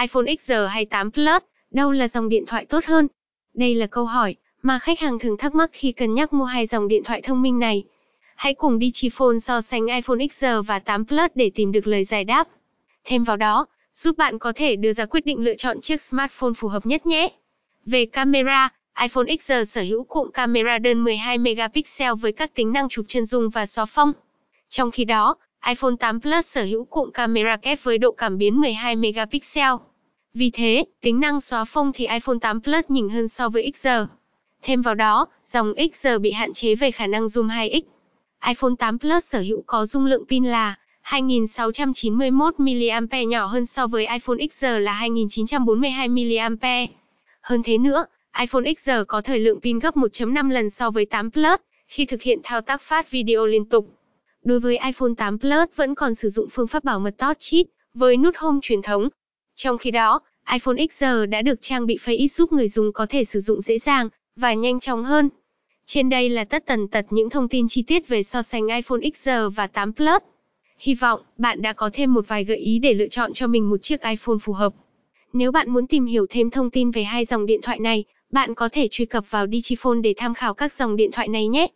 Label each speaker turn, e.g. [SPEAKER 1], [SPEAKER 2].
[SPEAKER 1] iPhone XR hay 8 Plus, đâu là dòng điện thoại tốt hơn? Đây là câu hỏi mà khách hàng thường thắc mắc khi cân nhắc mua hai dòng điện thoại thông minh này. Hãy cùng Digiphone so sánh iPhone XR và 8 Plus để tìm được lời giải đáp. Thêm vào đó, giúp bạn có thể đưa ra quyết định lựa chọn chiếc smartphone phù hợp nhất nhé. Về camera, iPhone XR sở hữu cụm camera đơn 12 megapixel với các tính năng chụp chân dung và xóa phông. Trong khi đó, iPhone 8 Plus sở hữu cụm camera kép với độ cảm biến 12 megapixel. Vì thế, tính năng xóa phông thì iPhone 8 Plus nhỉnh hơn so với XR. Thêm vào đó, dòng XR bị hạn chế về khả năng zoom 2x. iPhone 8 Plus sở hữu có dung lượng pin là 2691 mAh nhỏ hơn so với iPhone XR là 2942 mAh. Hơn thế nữa, iPhone XR có thời lượng pin gấp 1.5 lần so với 8 Plus khi thực hiện thao tác phát video liên tục. Đối với iPhone 8 Plus vẫn còn sử dụng phương pháp bảo mật Touch It với nút Home truyền thống. Trong khi đó, iPhone XR đã được trang bị Face ID giúp người dùng có thể sử dụng dễ dàng và nhanh chóng hơn. Trên đây là tất tần tật những thông tin chi tiết về so sánh iPhone XR và 8 Plus. Hy vọng bạn đã có thêm một vài gợi ý để lựa chọn cho mình một chiếc iPhone phù hợp. Nếu bạn muốn tìm hiểu thêm thông tin về hai dòng điện thoại này, bạn có thể truy cập vào Digiphone để tham khảo các dòng điện thoại này nhé.